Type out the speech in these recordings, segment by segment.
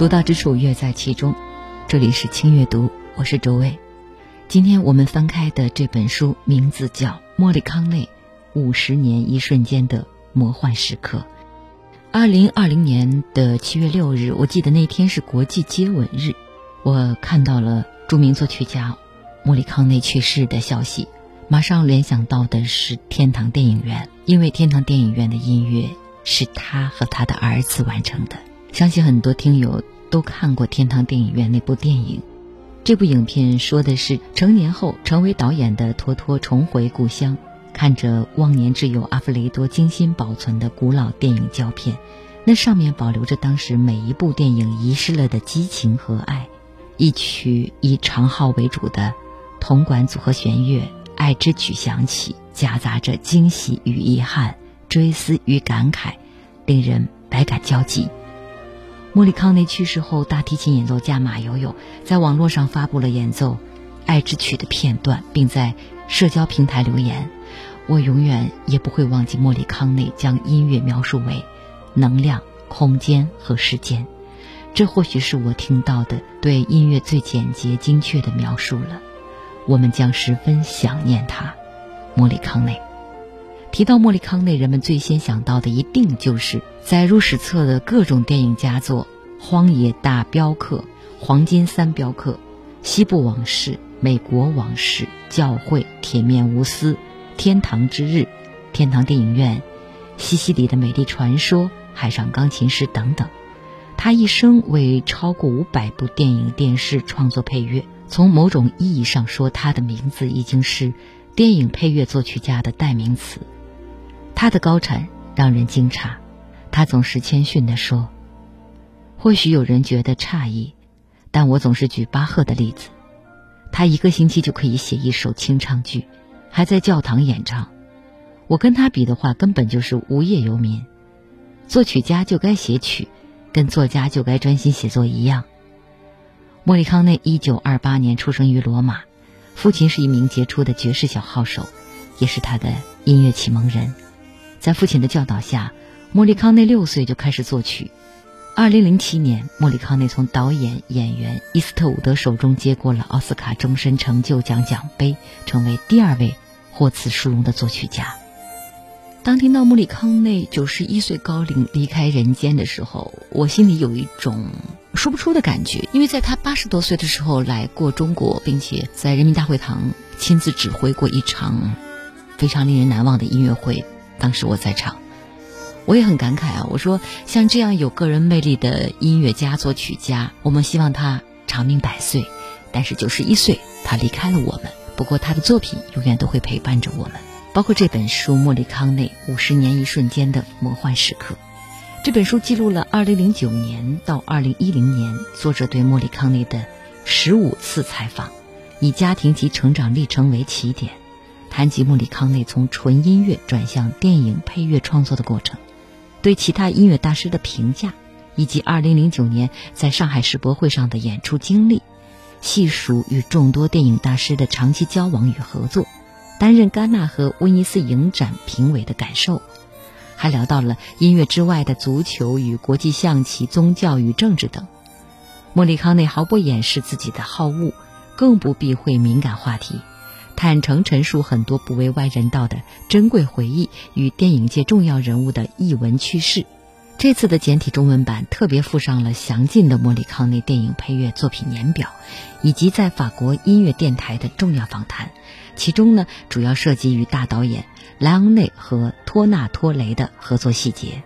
独到之处，乐在其中。这里是轻阅读，我是周薇。今天我们翻开的这本书名字叫《莫里康内五十年一瞬间的魔幻时刻》。二零二零年的七月六日，我记得那天是国际接吻日，我看到了著名作曲家莫里康内去世的消息，马上联想到的是天堂电影院，因为天堂电影院的音乐是他和他的儿子完成的。相信很多听友都看过《天堂电影院》那部电影。这部影片说的是成年后成为导演的托托重回故乡，看着忘年之友阿弗雷多精心保存的古老电影胶片，那上面保留着当时每一部电影遗失了的激情和爱。一曲以长号为主的铜管组合弦乐《爱之曲》响起，夹杂着惊喜与遗憾、追思与感慨，令人百感交集。莫里康内去世后，大提琴演奏家马友友在网络上发布了演奏《爱之曲》的片段，并在社交平台留言：“我永远也不会忘记莫里康内将音乐描述为能量、空间和时间。”这或许是我听到的对音乐最简洁精确的描述了。我们将十分想念他，莫里康内。提到莫里康内，人们最先想到的一定就是载入史册的各种电影佳作：《荒野大镖客》《黄金三镖客》《西部往事》《美国往事》《教会》《铁面无私》《天堂之日》《天堂电影院》《西西里的美丽传说》《海上钢琴师》等等。他一生为超过五百部电影、电视创作配乐。从某种意义上说，他的名字已经是电影配乐作曲家的代名词。他的高产让人惊诧，他总是谦逊地说：“或许有人觉得诧异，但我总是举巴赫的例子。他一个星期就可以写一首清唱剧，还在教堂演唱。我跟他比的话，根本就是无业游民。作曲家就该写曲，跟作家就该专心写作一样。”莫里康内一九二八年出生于罗马，父亲是一名杰出的爵士小号手，也是他的音乐启蒙人。在父亲的教导下，莫里康内六岁就开始作曲。二零零七年，莫里康内从导演演员伊斯特伍德手中接过了奥斯卡终身成就奖奖杯，成为第二位获此殊荣的作曲家。当听到莫里康内九十一岁高龄离开人间的时候，我心里有一种说不出的感觉，因为在他八十多岁的时候来过中国，并且在人民大会堂亲自指挥过一场非常令人难忘的音乐会。当时我在场，我也很感慨啊！我说，像这样有个人魅力的音乐家、作曲家，我们希望他长命百岁。但是九十一岁，他离开了我们。不过他的作品永远都会陪伴着我们，包括这本书《莫里康内五十年一瞬间的魔幻时刻》。这本书记录了二零零九年到二零一零年作者对莫里康内的十五次采访，以家庭及成长历程为起点。谈及莫里康内从纯音乐转向电影配乐创作的过程，对其他音乐大师的评价，以及2009年在上海世博会上的演出经历，细数与众多电影大师的长期交往与合作，担任戛纳和威尼斯影展评委的感受，还聊到了音乐之外的足球与国际象棋、宗教与政治等。莫里康内毫不掩饰自己的好恶，更不避讳敏感话题。坦诚陈述很多不为外人道的珍贵回忆与电影界重要人物的译文趣事。这次的简体中文版特别附上了详尽的莫里康内电影配乐作品年表，以及在法国音乐电台的重要访谈。其中呢，主要涉及与大导演莱昂内和托纳托雷的合作细节。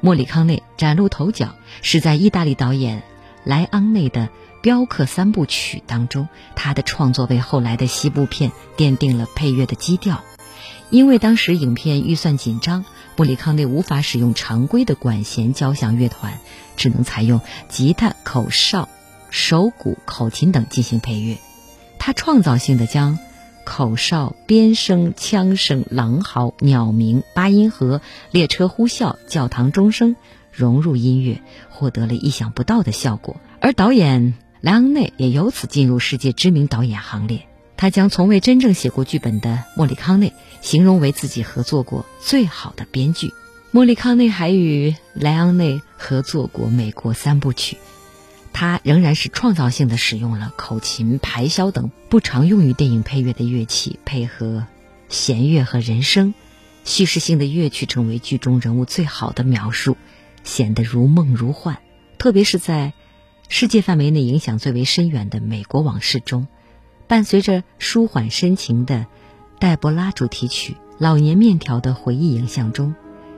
莫里康内崭露头角是在意大利导演莱昂内的《镖客三部曲》当中，他的创作为后来的西部片奠定了配乐的基调。因为当时影片预算紧张，布里康内无法使用常规的管弦交响乐团，只能采用吉他、口哨、手鼓、口琴等进行配乐。他创造性的将口哨、鞭声、枪声、狼嚎、鸟鸣、八音盒、列车呼啸、教堂钟声融入音乐，获得了意想不到的效果。而导演莱昂内也由此进入世界知名导演行列。他将从未真正写过剧本的莫里康内形容为自己合作过最好的编剧。莫里康内还与莱昂内合作过美国三部曲。他仍然是创造性的使用了口琴、排箫等不常用于电影配乐的乐器，配合弦乐和人声，叙事性的乐曲成为剧中人物最好的描述，显得如梦如幻。特别是在世界范围内影响最为深远的美国往事中。伴随着舒缓深情的黛博拉主题曲，老年面条的回忆影像中，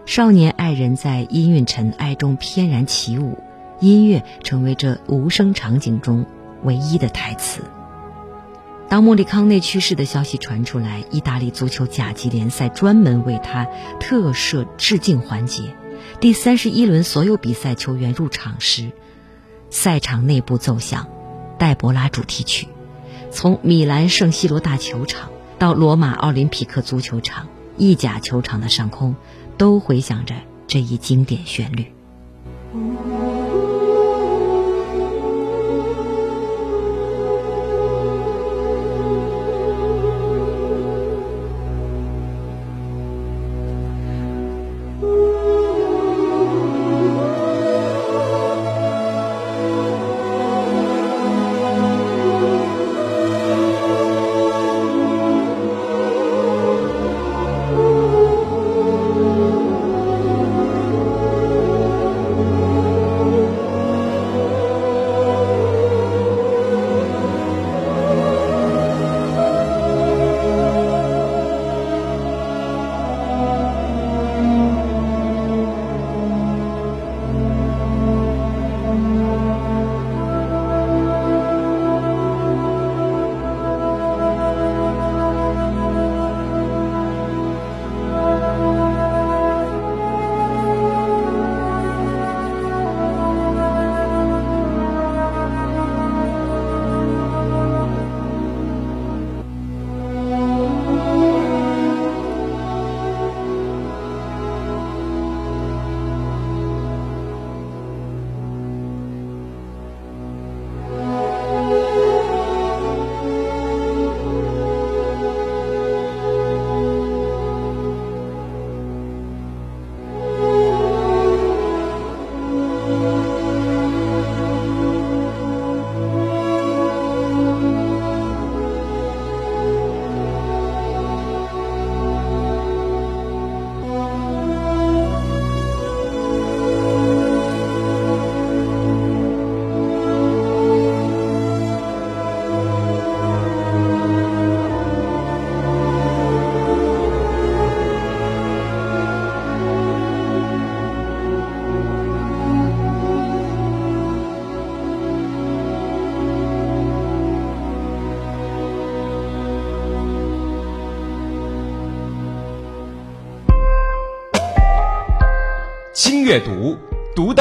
少年爱人在氤氲尘埃中翩然起舞，音乐成为这无声场景中唯一的台词。当莫里康内去世的消息传出来，意大利足球甲级联赛专门为他特设致敬环节。第三十一轮所有比赛球员入场时，赛场内部奏响黛博拉主题曲。从米兰圣西罗大球场到罗马奥林匹克足球场，意甲球场的上空，都回响着这一经典旋律。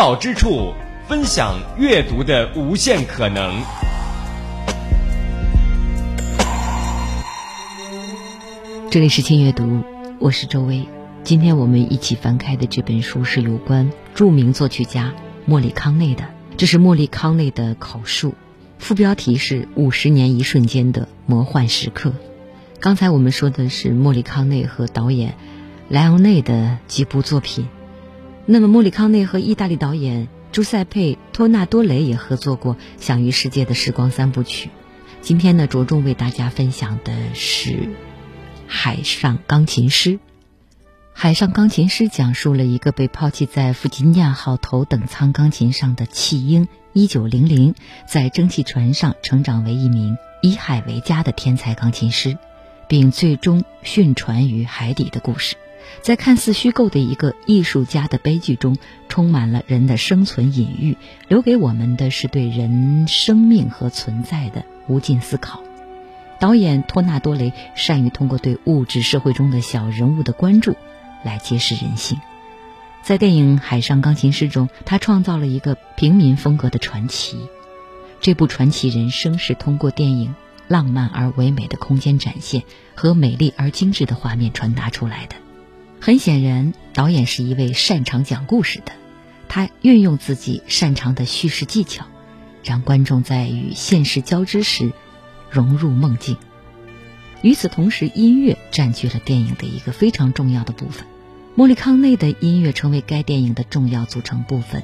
好之处，分享阅读的无限可能。这里是轻阅读，我是周薇。今天我们一起翻开的这本书是有关著名作曲家莫里康内的，这是莫里康内的口述，副标题是《五十年一瞬间的魔幻时刻》。刚才我们说的是莫里康内和导演莱昂内的几部作品。那么，莫里康内和意大利导演朱塞佩·托纳多雷也合作过享誉世界的时光三部曲。今天呢，着重为大家分享的是《海上钢琴师》。《海上钢琴师》讲述了一个被抛弃在弗吉尼亚号头等舱钢琴上的弃婴一九零零，在蒸汽船上成长为一名以海为家的天才钢琴师，并最终殉船于海底的故事。在看似虚构的一个艺术家的悲剧中，充满了人的生存隐喻，留给我们的是对人生命和存在的无尽思考。导演托纳多雷善于通过对物质社会中的小人物的关注，来揭示人性。在电影《海上钢琴师》中，他创造了一个平民风格的传奇。这部传奇人生是通过电影浪漫而唯美的空间展现和美丽而精致的画面传达出来的。很显然，导演是一位擅长讲故事的，他运用自己擅长的叙事技巧，让观众在与现实交织时融入梦境。与此同时，音乐占据了电影的一个非常重要的部分。莫里康内的音乐成为该电影的重要组成部分。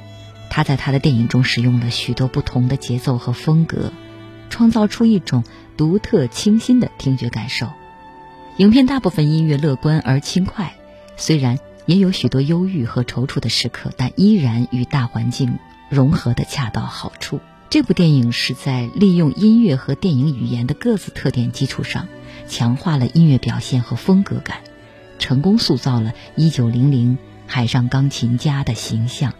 他在他的电影中使用了许多不同的节奏和风格，创造出一种独特清新的听觉感受。影片大部分音乐乐观而轻快，虽然也有许多忧郁和踌躇的时刻，但依然与大环境融合的恰到好处。这部电影是在利用音乐和电影语言的各自特点基础上，强化了音乐表现和风格感，成功塑造了一九零零海上钢琴家的形象。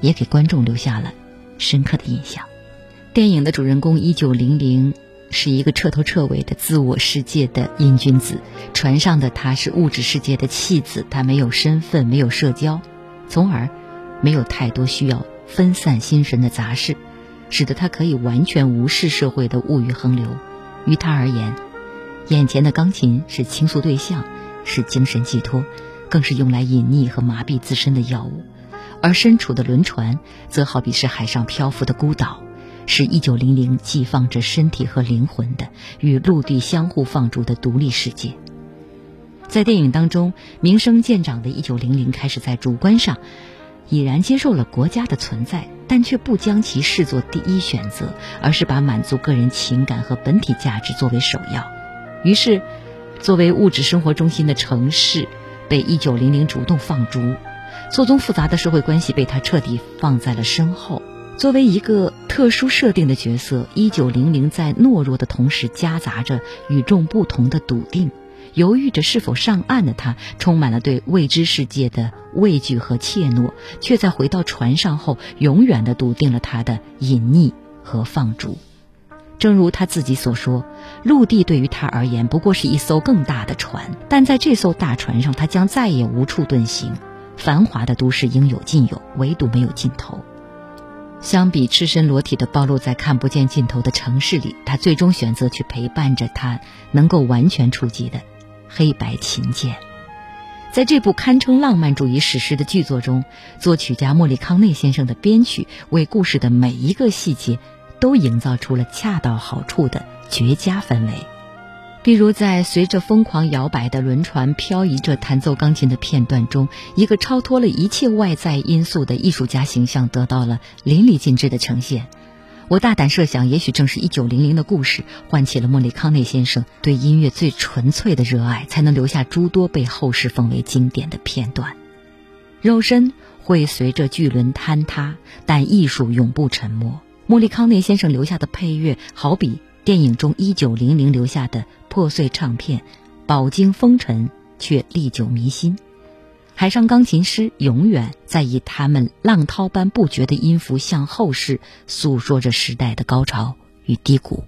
也给观众留下了深刻的印象。电影的主人公一九零零是一个彻头彻尾的自我世界的瘾君子，船上的他是物质世界的弃子，他没有身份，没有社交，从而没有太多需要分散心神的杂事，使得他可以完全无视社会的物欲横流。于他而言，眼前的钢琴是倾诉对象，是精神寄托，更是用来隐匿和麻痹自身的药物。而身处的轮船，则好比是海上漂浮的孤岛，是一九零零寄放着身体和灵魂的与陆地相互放逐的独立世界。在电影当中，名声渐长的一九零零开始在主观上已然接受了国家的存在，但却不将其视作第一选择，而是把满足个人情感和本体价值作为首要。于是，作为物质生活中心的城市，被一九零零主动放逐。错综复杂的社会关系被他彻底放在了身后。作为一个特殊设定的角色，一九零零在懦弱的同时夹杂着与众不同的笃定，犹豫着是否上岸的他，充满了对未知世界的畏惧和怯懦，却在回到船上后，永远的笃定了他的隐匿和放逐。正如他自己所说，陆地对于他而言不过是一艘更大的船，但在这艘大船上，他将再也无处遁形。繁华的都市应有尽有，唯独没有尽头。相比赤身裸体的暴露在看不见尽头的城市里，他最终选择去陪伴着他能够完全触及的黑白琴键。在这部堪称浪漫主义史诗的剧作中，作曲家莫里康内先生的编曲为故事的每一个细节都营造出了恰到好处的绝佳氛围。例如，在随着疯狂摇摆的轮船漂移着弹奏钢琴的片段中，一个超脱了一切外在因素的艺术家形象得到了淋漓尽致的呈现。我大胆设想，也许正是一九零零的故事唤起了莫里康内先生对音乐最纯粹的热爱，才能留下诸多被后世奉为经典的片段。肉身会随着巨轮坍塌，但艺术永不沉没。莫里康内先生留下的配乐，好比电影中一九零零留下的。破碎唱片，饱经风尘却历久弥新。海上钢琴师永远在以他们浪涛般不绝的音符向后世诉说着时代的高潮与低谷。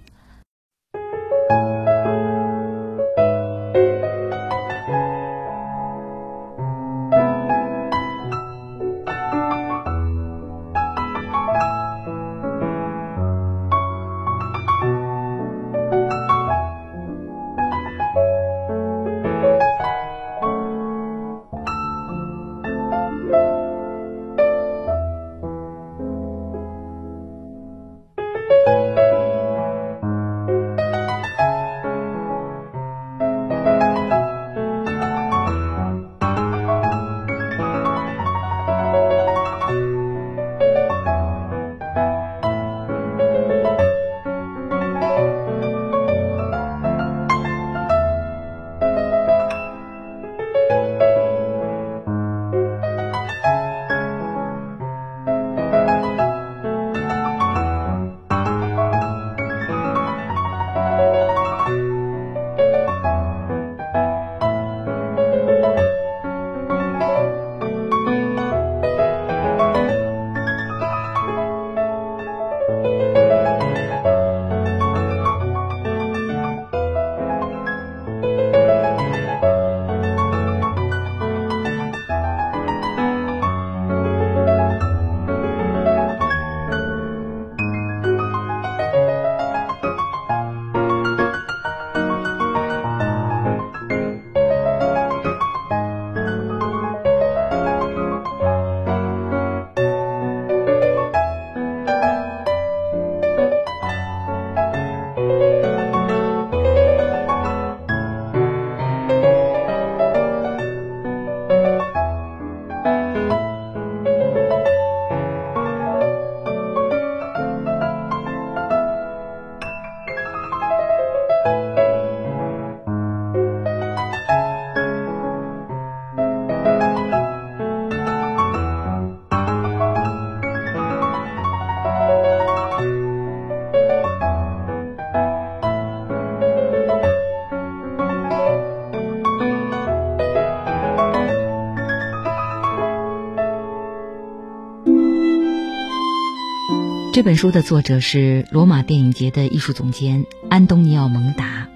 这本书的作者是罗马电影节的艺术总监安东尼奥·蒙达。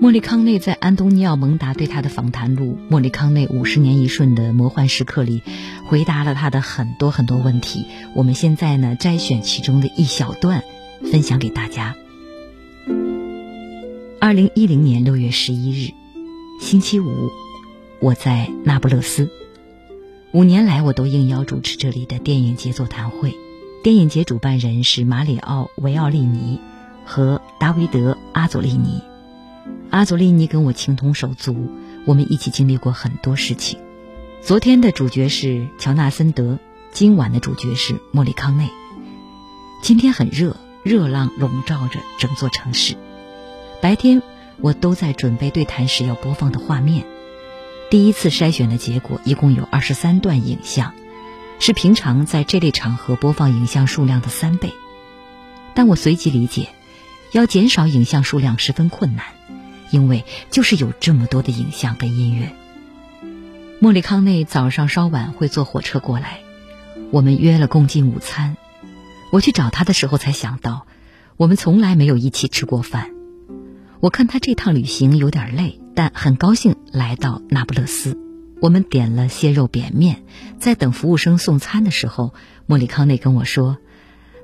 莫里康内在安东尼奥·蒙达对他的访谈录《莫里康内五十年一瞬的魔幻时刻》里，回答了他的很多很多问题。我们现在呢，摘选其中的一小段，分享给大家。二零一零年六月十一日，星期五，我在那不勒斯。五年来，我都应邀主持这里的电影节座谈会。电影节主办人是马里奥·维奥利尼和达维德·阿佐利尼。阿佐利尼跟我情同手足，我们一起经历过很多事情。昨天的主角是乔纳森德，今晚的主角是莫里康内。今天很热，热浪笼罩着整座城市。白天我都在准备对谈时要播放的画面。第一次筛选的结果一共有二十三段影像，是平常在这类场合播放影像数量的三倍。但我随即理解，要减少影像数量十分困难。因为就是有这么多的影像跟音乐。莫里康内早上稍晚会坐火车过来，我们约了共进午餐。我去找他的时候才想到，我们从来没有一起吃过饭。我看他这趟旅行有点累，但很高兴来到那不勒斯。我们点了些肉扁面，在等服务生送餐的时候，莫里康内跟我说：“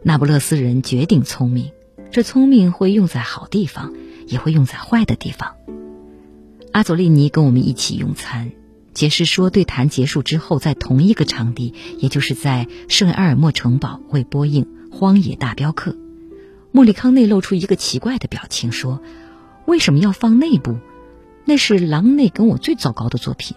那不勒斯人绝顶聪明，这聪明会用在好地方。”也会用在坏的地方。阿佐利尼跟我们一起用餐，解释说，对谈结束之后，在同一个场地，也就是在圣埃尔莫城堡，会播映《荒野大镖客》。莫里康内露出一个奇怪的表情，说：“为什么要放那部？那是狼内跟我最糟糕的作品。”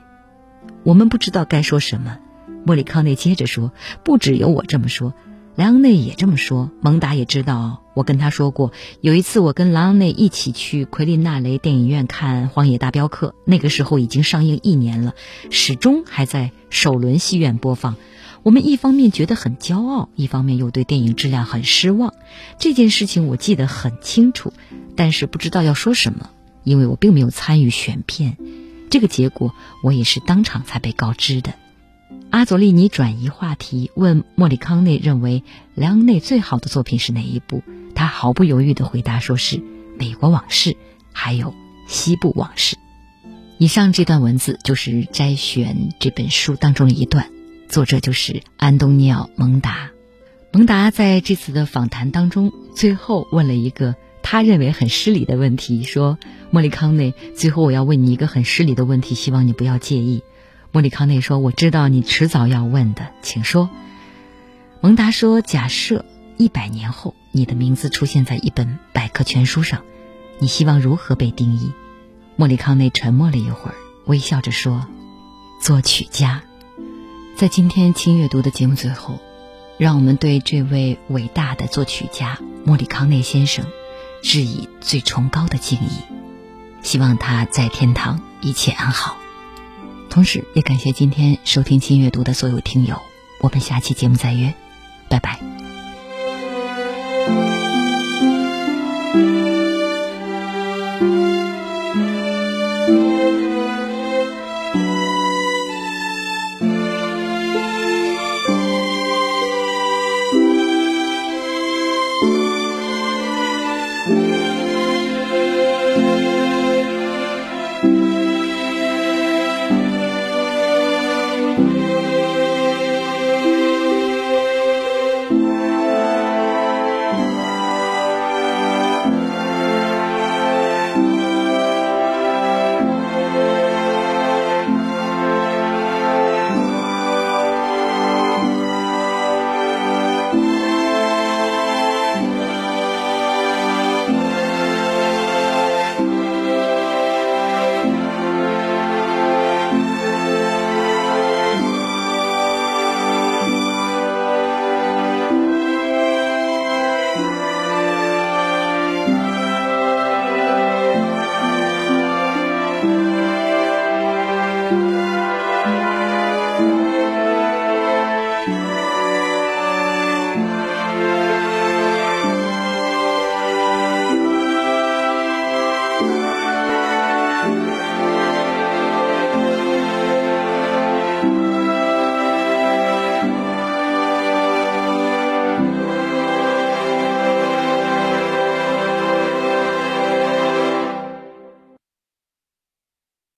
我们不知道该说什么。莫里康内接着说：“不只有我这么说。”莱昂内也这么说，蒙达也知道。我跟他说过，有一次我跟莱昂内一起去奎利纳雷电影院看《荒野大镖客》，那个时候已经上映一年了，始终还在首轮戏院播放。我们一方面觉得很骄傲，一方面又对电影质量很失望。这件事情我记得很清楚，但是不知道要说什么，因为我并没有参与选片。这个结果我也是当场才被告知的。阿佐利尼转移话题，问莫里康内认为莱昂内最好的作品是哪一部？他毫不犹豫地回答说是《美国往事》，还有《西部往事》。以上这段文字就是摘选这本书当中的一段，作者就是安东尼奥·蒙达。蒙达在这次的访谈当中，最后问了一个他认为很失礼的问题，说：“莫里康内，最后我要问你一个很失礼的问题，希望你不要介意。”莫里康内说：“我知道你迟早要问的，请说。”蒙达说：“假设一百年后你的名字出现在一本百科全书上，你希望如何被定义？”莫里康内沉默了一会儿，微笑着说：“作曲家。”在今天轻阅读的节目最后，让我们对这位伟大的作曲家莫里康内先生致以最崇高的敬意，希望他在天堂一切安好。同时，也感谢今天收听《轻阅读》的所有听友。我们下期节目再约，拜拜。